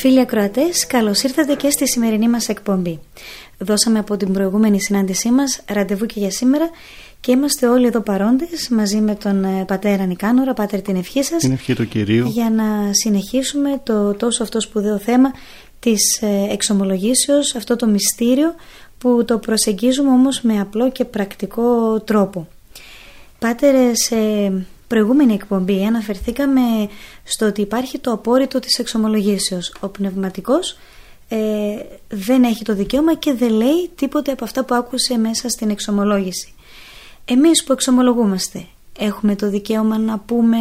Φίλοι ακροατές, καλώς ήρθατε και στη σημερινή μας εκπομπή. Δώσαμε από την προηγούμενη συνάντησή μας ραντεβού και για σήμερα και είμαστε όλοι εδώ παρόντες μαζί με τον ε, πατέρα Νικάνορα, πάτερ την ευχή σας. Την ευχή του Κυρίου. Για να συνεχίσουμε το τόσο αυτός σπουδαίο θέμα της ε, εξομολογήσεως, αυτό το μυστήριο που το προσεγγίζουμε όμως με απλό και πρακτικό τρόπο. Πάτερ, σε προηγούμενη εκπομπή αναφερθήκαμε στο ότι υπάρχει το απόρριτο της εξομολογήσεως. Ο πνευματικός ε, δεν έχει το δικαίωμα και δεν λέει τίποτε από αυτά που άκουσε μέσα στην εξομολόγηση. Εμείς που εξομολογούμαστε έχουμε το δικαίωμα να πούμε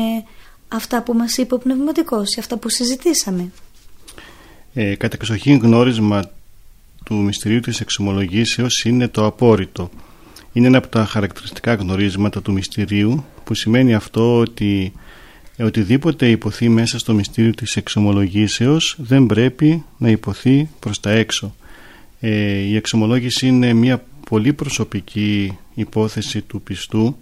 αυτά που μας είπε ο πνευματικός ή αυτά που συζητήσαμε. Ε, κατά εξοχήν γνώρισμα του μυστηρίου της εξομολογήσεως είναι το απόρριτο είναι ένα από τα χαρακτηριστικά γνωρίσματα του μυστηρίου που σημαίνει αυτό ότι οτιδήποτε υποθεί μέσα στο μυστήριο της εξομολογήσεως δεν πρέπει να υποθεί προς τα έξω. Ε, η εξομολόγηση είναι μια πολύ προσωπική υπόθεση του πιστού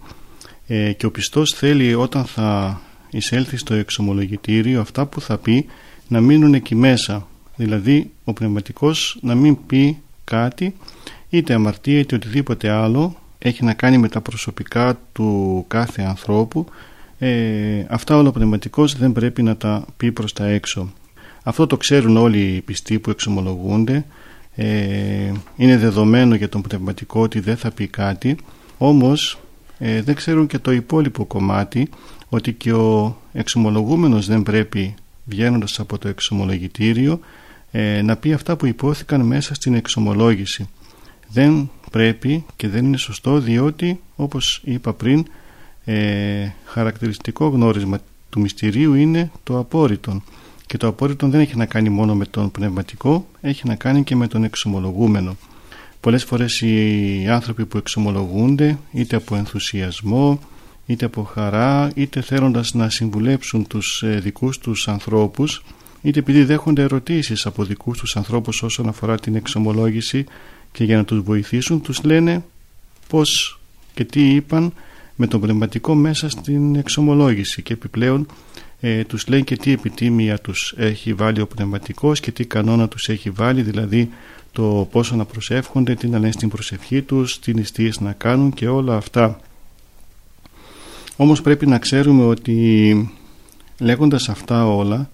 ε, και ο πιστός θέλει όταν θα εισέλθει στο εξομολογητήριο αυτά που θα πει να μείνουν εκεί μέσα. Δηλαδή ο πνευματικός να μην πει κάτι είτε αμαρτία είτε οτιδήποτε άλλο έχει να κάνει με τα προσωπικά του κάθε ανθρώπου ε, αυτά όλα πνευματικός δεν πρέπει να τα πει προς τα έξω. Αυτό το ξέρουν όλοι οι πιστοί που εξομολογούνται. Ε, είναι δεδομένο για τον πνευματικό ότι δεν θα πει κάτι. Όμως ε, δεν ξέρουν και το υπόλοιπο κομμάτι ότι και ο εξομολογούμενος δεν πρέπει βγαίνοντας από το εξομολογητήριο ε, να πει αυτά που υπόθηκαν μέσα στην εξομολόγηση δεν πρέπει και δεν είναι σωστό διότι όπως είπα πριν ε, χαρακτηριστικό γνώρισμα του μυστηρίου είναι το απόρριτον. Και το απόρριτον δεν έχει να κάνει μόνο με τον πνευματικό έχει να κάνει και με τον εξομολογούμενο. Πολλές φορές οι άνθρωποι που εξομολογούνται είτε από ενθουσιασμό είτε από χαρά είτε θέλοντας να συμβουλέψουν τους ε, δικούς τους ανθρώπους είτε επειδή δέχονται ερωτήσεις από δικούς τους ανθρώπους όσον αφορά την εξομολόγηση και για να τους βοηθήσουν τους λένε πώς και τι είπαν με τον πνευματικό μέσα στην εξομολόγηση και επιπλέον ε, τους λένε και τι επιτίμια τους έχει βάλει ο πνευματικός και τι κανόνα τους έχει βάλει δηλαδή το πόσο να προσεύχονται, τι να λένε στην προσευχή τους, τι νηστείες να κάνουν και όλα αυτά. Όμως πρέπει να ξέρουμε ότι λέγοντας αυτά όλα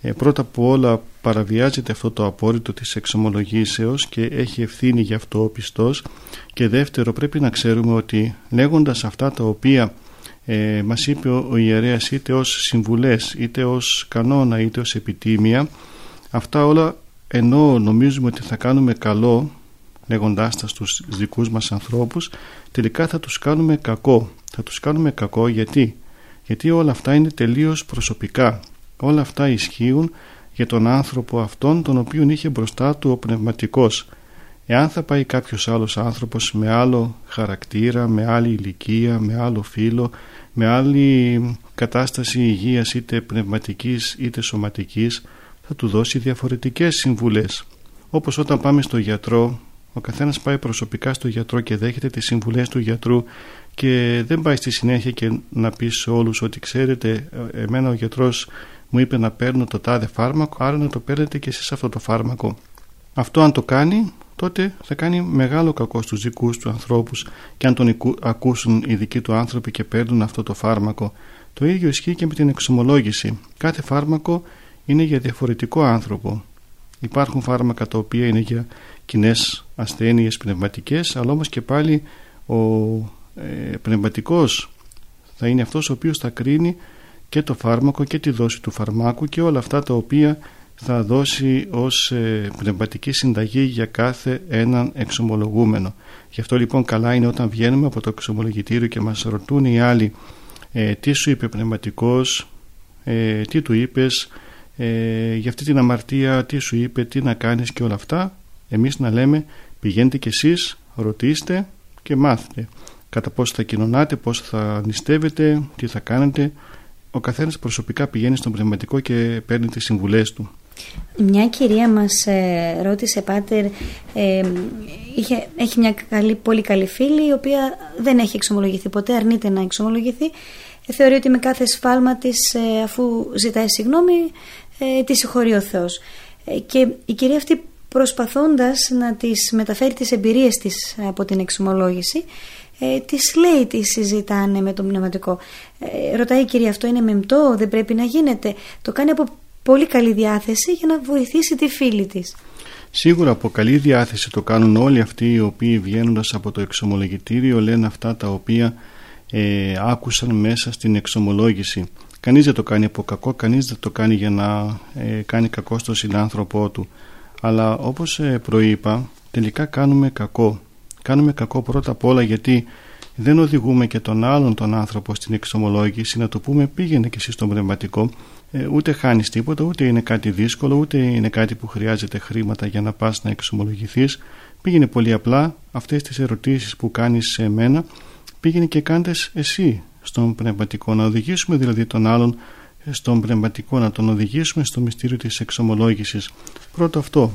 ε, πρώτα απ' όλα παραβιάζεται αυτό το απόρριτο της εξομολογήσεως και έχει ευθύνη γι' αυτό ο πιστός. Και δεύτερο πρέπει να ξέρουμε ότι λέγοντας αυτά τα οποία ε, μας είπε ο, ο ιερέας είτε ως συμβουλές είτε ως κανόνα είτε ως επιτίμια αυτά όλα ενώ νομίζουμε ότι θα κάνουμε καλό λέγοντάς τα στους δικούς μας ανθρώπους τελικά θα τους κάνουμε κακό. Θα τους κάνουμε κακό γιατί; Γιατί όλα αυτά είναι τελείως προσωπικά όλα αυτά ισχύουν για τον άνθρωπο αυτόν τον οποίον είχε μπροστά του ο πνευματικός. Εάν θα πάει κάποιος άλλος άνθρωπος με άλλο χαρακτήρα, με άλλη ηλικία, με άλλο φίλο, με άλλη κατάσταση υγείας είτε πνευματικής είτε σωματικής, θα του δώσει διαφορετικές συμβουλές. Όπως όταν πάμε στο γιατρό, ο καθένας πάει προσωπικά στο γιατρό και δέχεται τις συμβουλές του γιατρού και δεν πάει στη συνέχεια και να πει σε όλους ότι ξέρετε εμένα ο γιατρός μου είπε να παίρνω το τάδε φάρμακο, άρα να το παίρνετε και εσείς αυτό το φάρμακο. Αυτό αν το κάνει, τότε θα κάνει μεγάλο κακό στους δικούς του ανθρώπους και αν τον ακούσουν οι δικοί του άνθρωποι και παίρνουν αυτό το φάρμακο, Το ίδιο ισχύει και με την εξομολόγηση. Κάθε φάρμακο είναι για διαφορετικό άνθρωπο. Υπάρχουν φάρμακα τα οποία είναι για κοινές ασθένειες πνευματικές, αλλά όμως και πάλι ο ε, πνευματικός θα είναι αυτός ο οποίος θα κρίνει και το φάρμακο και τη δόση του φαρμάκου και όλα αυτά τα οποία θα δώσει ως ε, πνευματική συνταγή για κάθε έναν εξομολογούμενο. Γι' αυτό λοιπόν καλά είναι όταν βγαίνουμε από το εξομολογητήριο και μας ρωτούν οι άλλοι ε, τι σου είπε πνευματικός, ε, τι του είπες, ε, για αυτή την αμαρτία, τι σου είπε, τι να κάνεις και όλα αυτά. Εμείς να λέμε πηγαίνετε κι εσείς, ρωτήστε και μάθετε κατά πώς θα κοινωνάτε, πώς θα νηστεύετε, τι θα κάνετε. Ο καθένας προσωπικά πηγαίνει στον πνευματικό και παίρνει τις συμβουλές του. Μια κυρία μας ε, ρώτησε πάτερ ε, είχε, έχει μια καλή, πολύ καλή φίλη η οποία δεν έχει εξομολογηθεί ποτέ αρνείται να εξομολογηθεί ε, θεωρεί ότι με κάθε σφάλμα της ε, αφού ζητάει συγγνώμη ε, τη συγχωρεί ο Θεός και η κυρία αυτή προσπαθώντας να τις μεταφέρει τις εμπειρίες της από την εξομολόγηση ε, τις λέει τις συζητάνε με το πνευματικό ε, ρωτάει η κυρία αυτό είναι μεμπτό δεν πρέπει να γίνεται το κάνει από πολύ καλή διάθεση για να βοηθήσει τη φίλη της. Σίγουρα από καλή διάθεση το κάνουν όλοι αυτοί οι οποίοι βγαίνοντας από το εξομολογητήριο λένε αυτά τα οποία ε, άκουσαν μέσα στην εξομολόγηση. Κανείς δεν το κάνει από κακό, κανείς δεν το κάνει για να ε, κάνει κακό στον συνάνθρωπό του. Αλλά όπως ε, προείπα, τελικά κάνουμε κακό. Κάνουμε κακό πρώτα απ' όλα γιατί δεν οδηγούμε και τον άλλον τον άνθρωπο στην εξομολόγηση να του πούμε πήγαινε και εσύ στον πνευματικό ε, ούτε χάνεις τίποτα, ούτε είναι κάτι δύσκολο, ούτε είναι κάτι που χρειάζεται χρήματα για να πας να εξομολογηθείς. Πήγαινε πολύ απλά αυτές τις ερωτήσεις που κάνεις σε μένα, πήγαινε και κάντε εσύ στον πνευματικό, να οδηγήσουμε δηλαδή τον άλλον στον πνευματικό, να τον οδηγήσουμε στο μυστήριο της εξομολόγησης. Πρώτο αυτό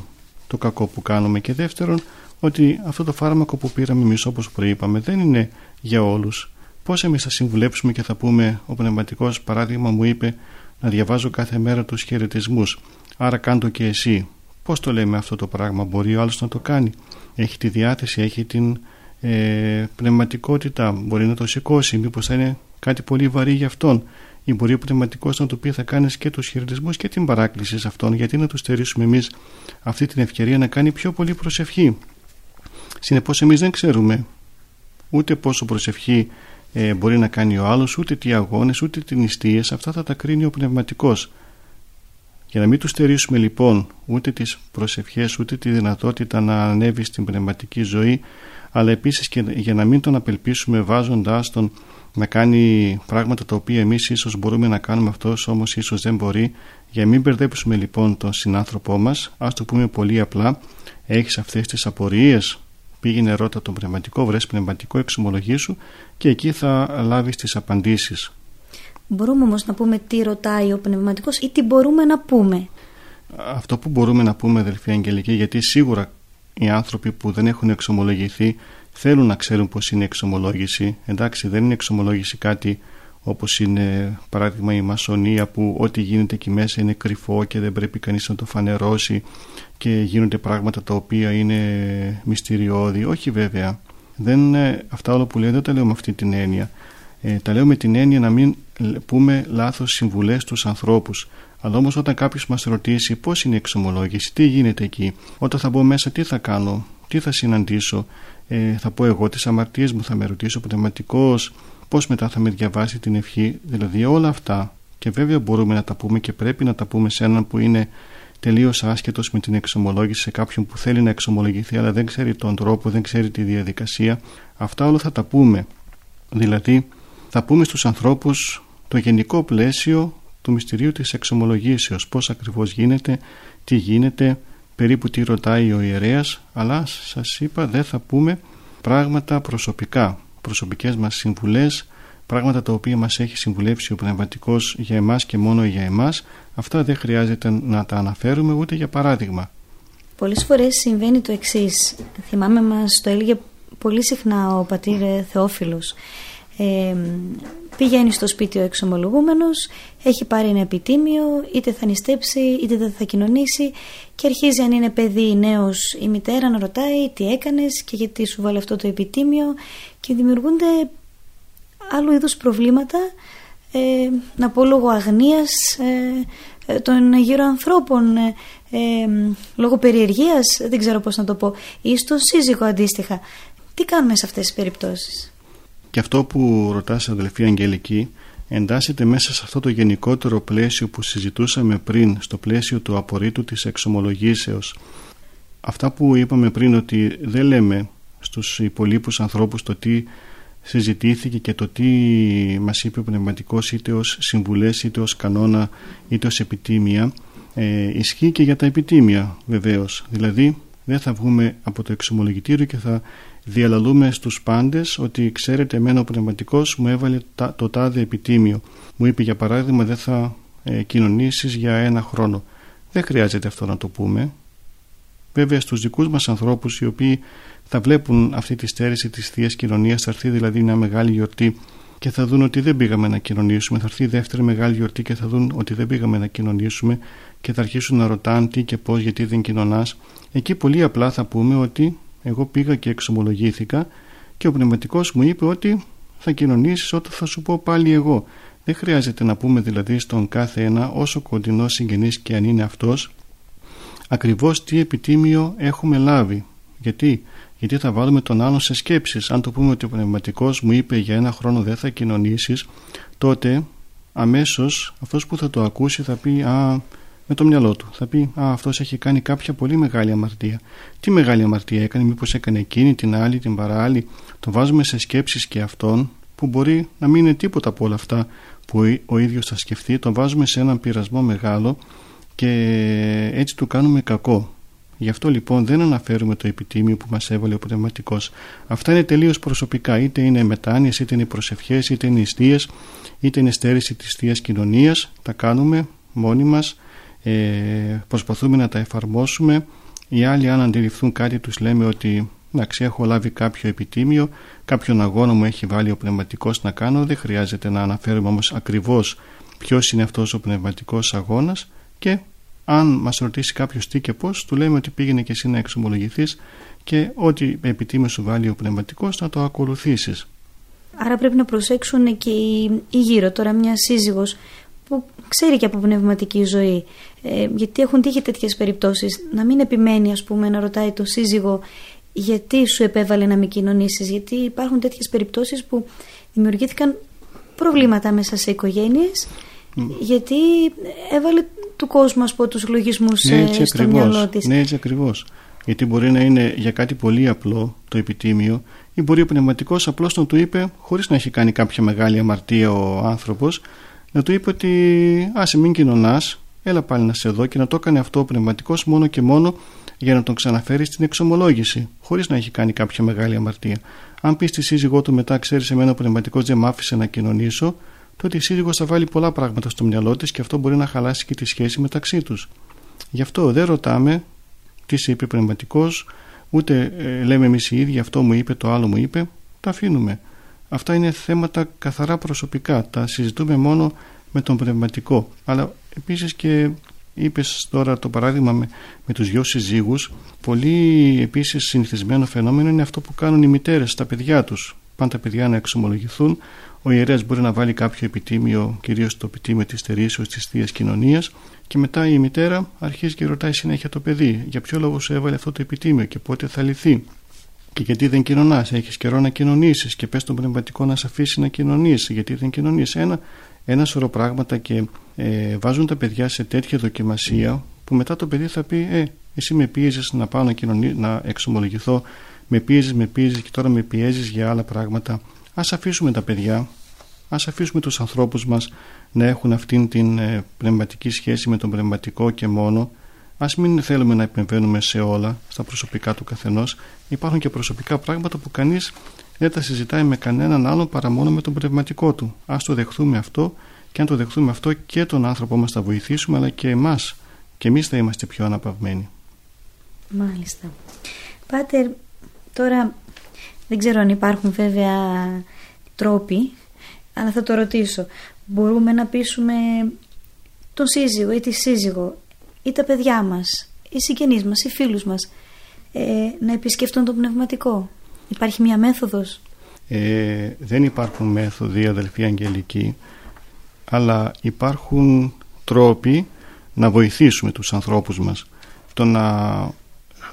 το κακό που κάνουμε και δεύτερον ότι αυτό το φάρμακο που πήραμε εμείς όπως προείπαμε δεν είναι για όλους. Πώς εμείς θα συμβουλέψουμε και θα πούμε ο πνευματικός παράδειγμα μου είπε να διαβάζω κάθε μέρα τους χαιρετισμούς. άρα κάντο και εσύ. Πώς το λέμε αυτό το πράγμα, μπορεί ο άλλος να το κάνει. Έχει τη διάθεση, έχει την ε, πνευματικότητα, μπορεί να το σηκώσει, μήπως θα είναι κάτι πολύ βαρύ για αυτόν. Ή μπορεί ο πνευματικός να του πει θα κάνεις και τους χαιρετισμούς και την παράκληση σε αυτόν, γιατί να τους στερήσουμε εμείς αυτή την ευκαιρία να κάνει πιο πολύ προσευχή. Συνεπώς, εμείς δεν ξέρουμε ούτε πόσο προσευχή ε, μπορεί να κάνει ο άλλος ούτε τι αγώνες ούτε τις νηστείες. Αυτά θα τα κρίνει ο πνευματικός. Για να μην τους στερήσουμε λοιπόν ούτε τις προσευχές ούτε τη δυνατότητα να ανέβει στην πνευματική ζωή αλλά επίσης και για να μην τον απελπίσουμε βάζοντάς τον να κάνει πράγματα τα οποία εμείς ίσως μπορούμε να κάνουμε αυτός όμως ίσως δεν μπορεί. Για να μην μπερδέψουμε λοιπόν τον συνάνθρωπό μας. Ας το πούμε πολύ απλά. Έχεις αυτές τις απορίες πήγαινε ρώτα τον πνευματικό, βρες πνευματικό εξομολογήσου και εκεί θα λάβεις τις απαντήσεις. Μπορούμε όμως να πούμε τι ρωτάει ο πνευματικός ή τι μπορούμε να πούμε; Αυτό που μπορούμε να πούμε αδελφοί Αγγελική γιατί σίγουρα οι άνθρωποι που δεν έχουν εξομολογηθεί θέλουν να ξέρουν πως είναι εξομολόγηση. Εντάξει δεν είναι εξομολόγηση κάτι όπως είναι παράδειγμα η μασονία που ό,τι γίνεται εκεί μέσα είναι κρυφό και δεν πρέπει κανείς να το φανερώσει και γίνονται πράγματα τα οποία είναι μυστηριώδη. Όχι βέβαια. Δεν, αυτά όλα που λέω δεν τα λέω με αυτή την έννοια. Ε, τα λέω με την έννοια να μην πούμε λάθος συμβουλές στους ανθρώπους. Αλλά όμως όταν κάποιος μας ρωτήσει πώς είναι η εξομολόγηση, τι γίνεται εκεί, όταν θα μπω μέσα τι θα κάνω, τι θα συναντήσω, ε, θα πω εγώ τις αμαρτίες μου, θα με ρωτήσω πνευματικός, πώς μετά θα με διαβάσει την ευχή, δηλαδή όλα αυτά και βέβαια μπορούμε να τα πούμε και πρέπει να τα πούμε σε έναν που είναι τελείως άσχετος με την εξομολόγηση σε κάποιον που θέλει να εξομολογηθεί αλλά δεν ξέρει τον τρόπο, δεν ξέρει τη διαδικασία. Αυτά όλα θα τα πούμε. Δηλαδή θα πούμε στους ανθρώπους το γενικό πλαίσιο του μυστηρίου της εξομολογήσεως. Πώς ακριβώς γίνεται, τι γίνεται περίπου τι ρωτάει ο ιερέας. Αλλά σας είπα δεν θα πούμε πράγματα προσωπικά προσωπικές μας συμβουλές πράγματα τα οποία μας έχει συμβουλεύσει ο Πνευματικός για εμάς και μόνο για εμάς αυτά δεν χρειάζεται να τα αναφέρουμε ούτε για παράδειγμα. Πολλές φορές συμβαίνει το εξής. Θυμάμαι μας το έλεγε πολύ συχνά ο πατήρ Θεόφιλος. Ε, πηγαίνει στο σπίτι ο εξομολογούμενος έχει πάρει ένα επιτήμιο είτε θα νηστέψει είτε δεν θα κοινωνήσει και αρχίζει αν είναι παιδί νέος η μητέρα να ρωτάει τι έκανες και γιατί σου βάλει αυτό το επιτήμιο και δημιουργούνται άλλου είδους προβλήματα ε, να πω λόγω αγνίας ε, των γύρω ανθρώπων, λόγω περιεργίας, δεν ξέρω πώς να το πω, ή στον σύζυγο αντίστοιχα. Τι κάνουμε σε αυτές τις περιπτώσεις; Και αυτό που ρωτάς αδελφή Αγγελική εντάσσεται μέσα σε αυτό το γενικότερο πλαίσιο που συζητούσαμε πριν στο πλαίσιο του απορρίτου της εξομολογήσεως. Αυτά που είπαμε πριν ότι δεν λέμε στους υπολείπους ανθρώπους το τι συζητήθηκε και το τι μας είπε ο πνευματικός είτε ως συμβουλές είτε ως κανόνα είτε ως επιτήμια ε, ισχύει και για τα επιτήμια βεβαίως. Δηλαδή δεν θα βγούμε από το εξομολογητήριο και θα διαλαλούμε στους πάντες ότι ξέρετε εμένα ο πνευματικός μου έβαλε το τάδε επιτήμιο μου είπε για παράδειγμα δεν θα ε, κοινωνήσεις για ένα χρόνο. Δεν χρειάζεται αυτό να το πούμε. Βέβαια στους δικούς μας ανθρώπους οι οποίοι θα βλέπουν αυτή τη στέρηση της θείας κοινωνίας θα έρθει δηλαδή μια μεγάλη γιορτή και θα δουν ότι δεν πήγαμε να κοινωνήσουμε. Θα έρθει η δεύτερη μεγάλη γιορτή και θα δουν ότι δεν πήγαμε να κοινωνήσουμε και θα αρχίσουν να ρωτάνε τι και πώς γιατί δεν κοινωνάς. Εκεί πολύ απλά θα πούμε ότι εγώ πήγα και εξομολογήθηκα και ο πνευματικός μου είπε ότι θα κοινωνήσεις όταν θα σου πω πάλι εγώ. Δεν χρειάζεται να πούμε δηλαδή στον κάθε ένα όσο κοντινός συγγενής και αν είναι αυτός ακριβώς τι επιτίμιο έχουμε λάβει. Γιατί, Γιατί θα βάλουμε τον άλλον σε σκέψεις. Αν το πούμε ότι ο πνευματικός μου είπε για ένα χρόνο δεν θα κοινωνήσεις τότε αμέσως αυτός που θα το ακούσει θα πει «Α, με το μυαλό του. Θα πει Α, αυτός έχει κάνει κάποια πολύ μεγάλη αμαρτία. Τι μεγάλη αμαρτία έκανε, μήπως έκανε εκείνη, την άλλη, την παράλληλη. Το βάζουμε σε σκέψεις και αυτόν που μπορεί να μην είναι τίποτα από όλα αυτά που ο ίδιος θα σκεφτεί. Το βάζουμε σε έναν πειρασμό μεγάλο και έτσι του κάνουμε κακό. Γι' αυτό λοιπόν δεν αναφέρουμε το επιτίμιο που μας έβαλε ο πνευματικός. Αυτά είναι τελείως προσωπικά, είτε είναι μετάνοιες, είτε είναι προσευχές, είτε είναι ιστίες, είτε είναι στέρηση της Θείας Κοινωνίας. Τα κάνουμε μόνοι μας ε, προσπαθούμε να τα εφαρμόσουμε. Οι άλλοι αν αντιληφθούν κάτι τους λέμε ότι εντάξει έχω λάβει κάποιο επιτίμιο κάποιον αγώνα μου έχει βάλει ο πνευματικός να κάνω δεν χρειάζεται να αναφέρουμε όμως ακριβώς ποιος είναι αυτός ο πνευματικός αγώνας και αν μας ρωτήσει κάποιος τι και πώς του λέμε ότι πήγαινε και εσύ να εξομολογηθείς και ό,τι επιτίμιο σου βάλει ο πνευματικός να το ακολουθήσεις. Άρα πρέπει να προσέξουν και οι γύρω. Τώρα μια σύζυγος που ξέρει και από πνευματική ζωή. Ε, γιατί έχουν τύχει τέτοιες περιπτώσεις. Να μην επιμένει, ας πούμε, να ρωτάει το σύζυγο γιατί σου επέβαλε να μην κοινωνήσεις. Γιατί υπάρχουν τέτοιες περιπτώσεις που δημιουργήθηκαν προβλήματα μέσα σε οικογένειες. Γιατί έβαλε του κόσμου, ας πω, τους λογισμούς ναι, ε, στο μυαλό της. Ναι, έτσι ακριβώς. Γιατί μπορεί να είναι για κάτι πολύ απλό το επιτίμιο, ή μπορεί ο πνευματικός απλώς να του είπε, χωρίς να έχει κάνει κάποια μεγάλη αμαρτία ο άνθρωπος, να του είπε ότι άσε μην κοινωνάς, έλα πάλι να σε δω και να το έκανε αυτό ο πνευματικός μόνο και μόνο για να τον ξαναφέρει στην εξομολόγηση, χωρίς να έχει κάνει κάποια μεγάλη αμαρτία. Αν πεις στη σύζυγό του μετά, ξέρεις, εμένα ο πνευματικός δεν μ' άφησε να κοινωνήσω, τότε η σύζυγος θα βάλει πολλά πράγματα στο μυαλό της και αυτό μπορεί να χαλάσει και τη σχέση μεταξύ τους. Γι' αυτό δεν ρωτάμε τι σε είπε πνευματικός, ούτε ε, λέμε εμείς οι ίδιοι αυτό μου είπε, το άλλο μου είπε, τα αφήνουμε. Αυτά είναι θέματα καθαρά προσωπικά. Τα συζητούμε μόνο με τον πνευματικό. Αλλά επίσης και είπες τώρα το παράδειγμα με, με τους δυο συζύγους. Πολύ επίσης συνηθισμένο φαινόμενο είναι αυτό που κάνουν οι μητέρες στα παιδιά τους. Πάνε τα παιδιά να εξομολογηθούν. Ο ιερέας μπορεί να βάλει κάποιο επιτήμιο, κυρίως το επιτήμιο της θερήσεως της Θείας Κοινωνίας και μετά η μητέρα αρχίζει και ρωτάει συνέχεια το παιδί για ποιο λόγο σου έβαλε αυτό το επιτήμιο και πότε θα λυθεί. Και γιατί δεν κοινωνάς, έχεις καιρό να κοινωνήσεις και πες τον πνευματικό να σε αφήσει να κοινωνήσεις, γιατί δεν κοινωνείς; Ένα, ένα σωρό πράγματα και ε, βάζουν τα παιδιά σε τέτοια δοκιμασία που μετά το παιδί θα πει Ε, εσύ με πίεζες να πάω να, κοινωνεί, να εξομολογηθώ, με πίεζες, με πίεζες και τώρα με πιέζεις για άλλα πράγματα. Α αφήσουμε τα παιδιά, ας αφήσουμε τους ανθρώπους μας να έχουν αυτήν την ε, πνευματική σχέση με τον πνευματικό και μόνο Α μην θέλουμε να επεμβαίνουμε σε όλα, στα προσωπικά του καθενός. Υπάρχουν και προσωπικά πράγματα που κανείς δεν τα συζητάει με κανέναν άλλον παρά μόνο με τον πνευματικό του. Α το δεχθούμε αυτό και αν το δεχθούμε αυτό και τον άνθρωπο μας θα βοηθήσουμε, αλλά και εμάς. Και εμείς θα είμαστε πιο αναπαυμένοι. Μάλιστα. Πάτερ, τώρα δεν ξέρω αν υπάρχουν βέβαια τρόποι, αλλά θα το ρωτήσω. Μπορούμε να πείσουμε τον σύζυγο ή τη σύζυγο ή τα παιδιά μας, οι συγγενείς μας, οι φίλους μας ε, να επισκεφτούν το πνευματικό. Υπάρχει μια μέθοδος; Ε, δεν υπάρχουν μέθοδοι αδελφοί αγγελικοί. αλλά υπάρχουν τρόποι να βοηθήσουμε τους ανθρώπους μας το να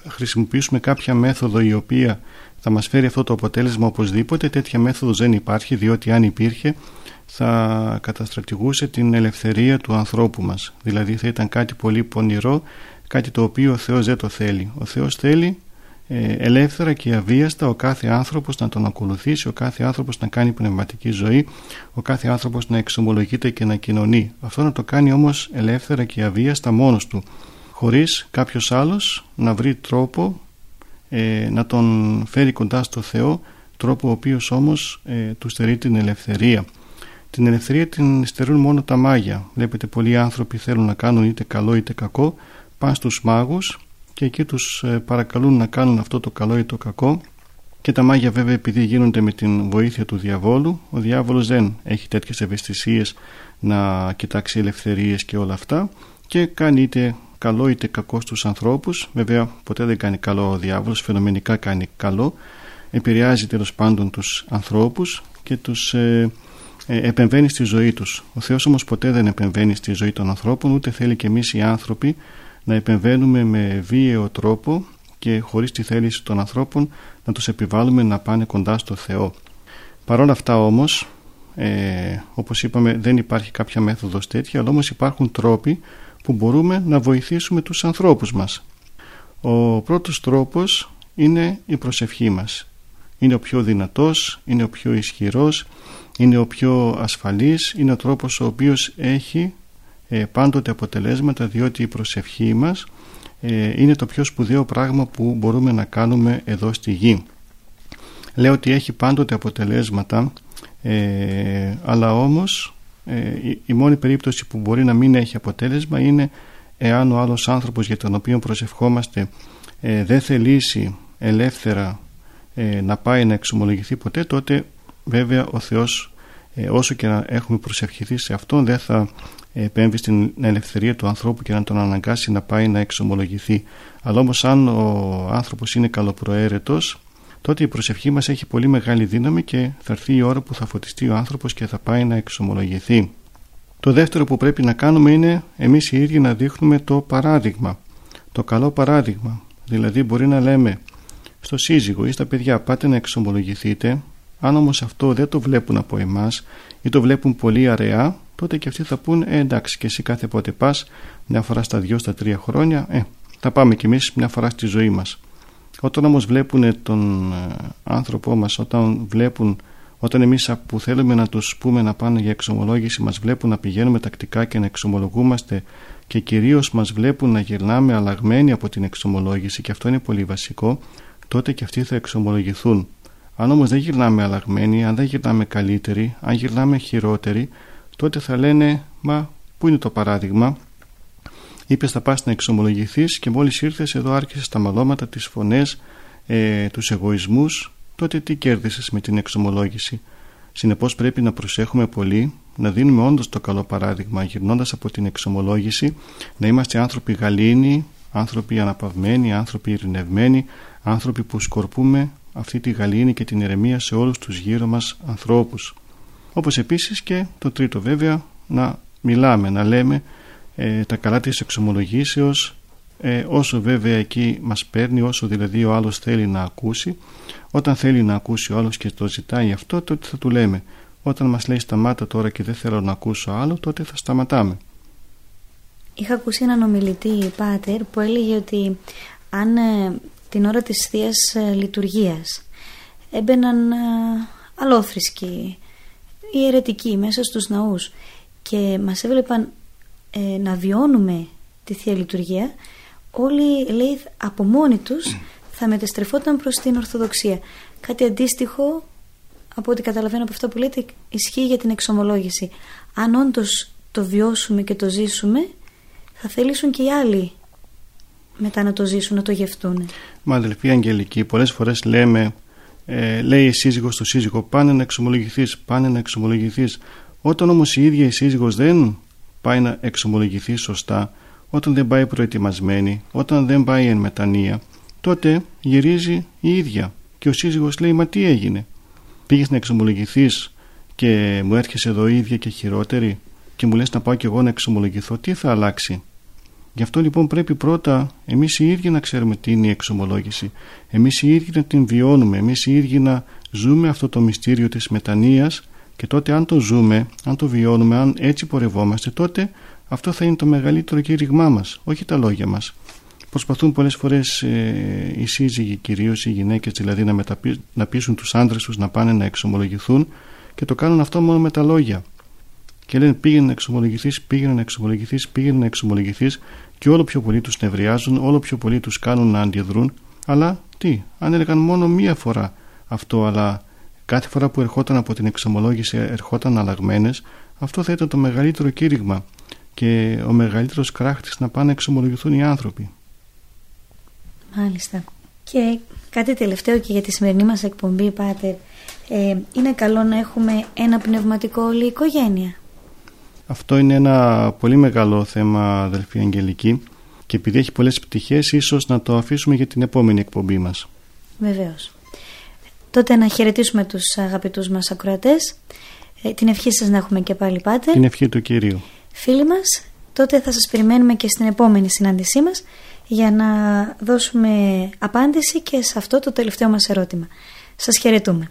χρησιμοποιήσουμε κάποια μέθοδο η οποία θα μας φέρει αυτό το αποτέλεσμα οπωσδήποτε τέτοια μέθοδος δεν υπάρχει διότι αν υπήρχε θα καταστρατηγούσε την ελευθερία του ανθρώπου μας δηλαδή θα ήταν κάτι πολύ πονηρό κάτι το οποίο ο Θεός δεν το θέλει ο Θεός θέλει ε, ελεύθερα και αβίαστα ο κάθε άνθρωπος να τον ακολουθήσει, ο κάθε άνθρωπος να κάνει πνευματική ζωή, ο κάθε άνθρωπος να εξομολογείται και να κοινωνεί. Αυτό να το κάνει όμως ελεύθερα και αβίαστα μόνος του, χωρίς κάποιος άλλος να βρει τρόπο ε, να τον φέρει κοντά στο Θεό, τρόπο ο οποίος όμως ε, του στερεί την ελευθερία. Την ελευθερία την στερούν μόνο τα μάγια. Βλέπετε πολλοί άνθρωποι θέλουν να κάνουν είτε καλό είτε κακό, πάνε στους μάγους και εκεί τους ε, παρακαλούν να κάνουν αυτό το καλό ή το κακό. Και τα μάγια βέβαια επειδή γίνονται με την βοήθεια του διαβόλου ο διάβολος δεν έχει τέτοιες ευαισθησίες να κοιτάξει ελευθερίες και όλα αυτά και κάνει είτε καλό είτε κακό στους ανθρώπους. Βέβαια ποτέ δεν κάνει καλό ο διάβολος φαινομενικά κάνει καλό. Επηρεάζει τέλος πάντων τους ανθρώπους και τους ε, ε, επεμβαίνει στη ζωή τους ο Θεός όμως ποτέ δεν επεμβαίνει στη ζωή των ανθρώπων ούτε θέλει και εμείς οι άνθρωποι να επεμβαίνουμε με βίαιο τρόπο και χωρίς τη θέληση των ανθρώπων να τους επιβάλλουμε να πάνε κοντά στο Θεό. Παρ' όλα αυτά όμως, ε, όπως είπαμε δεν υπάρχει κάποια μέθοδος τέτοια, αλλά όμως υπάρχουν τρόποι που μπορούμε να βοηθήσουμε τους ανθρώπους μας. Ο πρώτος τρόπος είναι η προσευχή μας. Είναι ο πιο δυνατός, είναι ο πιο ισχυρός, είναι ο πιο ασφαλής, είναι ο τρόπος ο οποίος έχει ε, πάντοτε αποτελέσματα διότι η προσευχή μας ε, είναι το πιο σπουδαίο πράγμα που μπορούμε να κάνουμε εδώ στη γη. Λέω ότι έχει πάντοτε αποτελέσματα ε, αλλά όμως η μόνη περίπτωση που μπορεί να μην έχει αποτέλεσμα είναι εάν ο άλλος άνθρωπος για τον οποίο προσευχόμαστε δεν θελήσει ελεύθερα να πάει να εξομολογηθεί ποτέ τότε βέβαια ο Θεός όσο και να έχουμε προσευχηθεί σε αυτόν δεν θα επέμβει στην ελευθερία του ανθρώπου και να τον αναγκάσει να πάει να εξομολογηθεί. Αλλά όμως αν ο άνθρωπος είναι καλοπροαίρετος τότε η προσευχή μας έχει πολύ μεγάλη δύναμη και θα έρθει η ώρα που θα φωτιστεί ο άνθρωπος και θα πάει να εξομολογηθεί. Το δεύτερο που πρέπει να κάνουμε είναι εμείς οι ίδιοι να δείχνουμε το παράδειγμα, το καλό παράδειγμα. Δηλαδή μπορεί να λέμε στο σύζυγο ή στα παιδιά πάτε να εξομολογηθείτε, αν όμως αυτό δεν το βλέπουν από εμάς ή το βλέπουν πολύ αραιά, τότε και αυτοί θα πούν ε, εντάξει και εσύ κάθε πότε πας μια φορά στα δυο στα τρία χρόνια ε, θα πάμε κι εμείς μια φορά στη ζωή μας όταν όμως βλέπουν τον ε, άνθρωπό μας όταν βλέπουν όταν εμείς που θέλουμε να τους πούμε να πάνε για εξομολόγηση μας βλέπουν να πηγαίνουμε τακτικά και να εξομολογούμαστε και κυρίως μας βλέπουν να γυρνάμε αλλαγμένοι από την εξομολόγηση και αυτό είναι πολύ βασικό τότε και αυτοί θα εξομολογηθούν αν όμως δεν γυρνάμε αλλαγμένοι, αν δεν γυρνάμε καλύτεροι, αν γυρνάμε χειρότεροι τότε θα λένε «Μα πού είναι το παράδειγμα» είπες θα πας να εξομολογηθείς και μόλις ήρθες εδώ άρχισες τα μαλώματα, τις φωνές, ε, τους εγωισμούς. Τότε τι κέρδισες με την εξομολόγηση; Συνεπώς πρέπει να προσέχουμε πολύ να δίνουμε όντως το καλό παράδειγμα γυρνώντας από την εξομολόγηση να είμαστε άνθρωποι γαλήνοι άνθρωποι αναπαυμένοι, άνθρωποι ειρηνευμένοι άνθρωποι που σκορπούμε αυτή τη γαλήνη και την ηρεμία σε όλους τους γύρω μας ανθρώπους. Όπως επίσης και το τρίτο βέβαια να μιλάμε, να λέμε ε, τα καλά της εξομολογήσεως ε, όσο βέβαια εκεί μας παίρνει, όσο δηλαδή ο άλλος θέλει να ακούσει. Όταν θέλει να ακούσει ο άλλος και το ζητάει αυτό τότε θα του λέμε όταν μας λέει σταμάτα τώρα και δεν θέλω να ακούσω άλλο τότε θα σταματάμε Είχα ακούσει έναν ομιλητή Πάτερ που έλεγε ότι αν ε, την ώρα της Θείας ε, Λειτουργίας. Έμπαιναν ε, αλόθρησκοι οι αιρετικοί μέσα στους ναούς και μας έβλεπαν ε, να βιώνουμε τη Θεία Λειτουργία. Όλοι λέει από μόνοι τους θα μετεστρεφόταν προς την Ορθοδοξία. Κάτι αντίστοιχο από ό,τι καταλαβαίνω από αυτό που λέτε ισχύει για την εξομολόγηση. Αν όντως το βιώσουμε και το ζήσουμε θα θέλησουν και οι άλλοι μετά να το ζήσουν, να το γευτούν. Μα αδελφοί Αγγελική, πολλές φορές λέμε ε, λέει η σύζυγος στο σύζυγο πάνε να εξομολογηθείς, πάνε να εξομολογηθείς όταν όμως η ίδια η σύζυγος δεν πάει να εξομολογηθεί σωστά όταν δεν πάει προετοιμασμένη όταν δεν πάει εν μετανία τότε γυρίζει η ίδια και ο σύζυγος λέει μα τι έγινε; Πήγες να εξομολογηθείς και μου έρχεσαι εδώ ίδια και χειρότερη και μου λες να πάω και εγώ να εξομολογηθώ, τι θα αλλάξει; Γι' αυτό λοιπόν πρέπει πρώτα εμείς οι ίδιοι να ξέρουμε τι είναι η εξομολόγηση. Εμείς οι ίδιοι να την βιώνουμε, εμείς οι ίδιοι να ζούμε αυτό το μυστήριο της μετανοίας και τότε αν το ζούμε, αν το βιώνουμε, αν έτσι πορευόμαστε, τότε αυτό θα είναι το μεγαλύτερο κήρυγμά μας, όχι τα λόγια μας. Προσπαθούν πολλές φορές ε, οι σύζυγοι, κυρίως οι γυναίκες δηλαδή, να, μεταπί, να πείσουν τους άντρες τους να πάνε να εξομολογηθούν και το κάνουν αυτό μόνο με τα λόγια. Και λένε πήγαινε να εξομολογηθείς, πήγαινε να εξομολογηθείς, πήγαινε να εξομολογηθείς και όλο πιο πολύ τους νευριάζουν, όλο πιο πολύ τους κάνουν να αντιδρούν. Αλλά τι, αν έλεγαν μόνο μία φορά αυτό, αλλά κάθε φορά που ερχόταν από την εξομολόγηση ερχόταν αλλαγμένες, αυτό θα ήταν το μεγαλύτερο κήρυγμα και ο μεγαλύτερος κράχτης να πάνε να εξομολογηθούν οι άνθρωποι. Μάλιστα. Και κάτι τελευταίο και για τη σημερινή μας εκπομπή, Πάτερ. Ε, είναι καλό να έχουμε ένα πνευματικό όλη οικογένεια. Αυτό είναι ένα πολύ μεγάλο θέμα, αδελφή Αγγελική, και επειδή έχει πολλές πτυχές, ίσως να το αφήσουμε για την επόμενη εκπομπή μας. Βεβαίως. Τότε να χαιρετήσουμε τους αγαπητούς μας ακροατές. Ε, την ευχή σας να έχουμε και πάλι, Πάτερ. Την ευχή του Κυρίου. Φίλοι μας, τότε θα σας περιμένουμε και στην επόμενη συνάντησή μας για να δώσουμε απάντηση και σε αυτό το τελευταίο μας ερώτημα. Σας χαιρετούμε.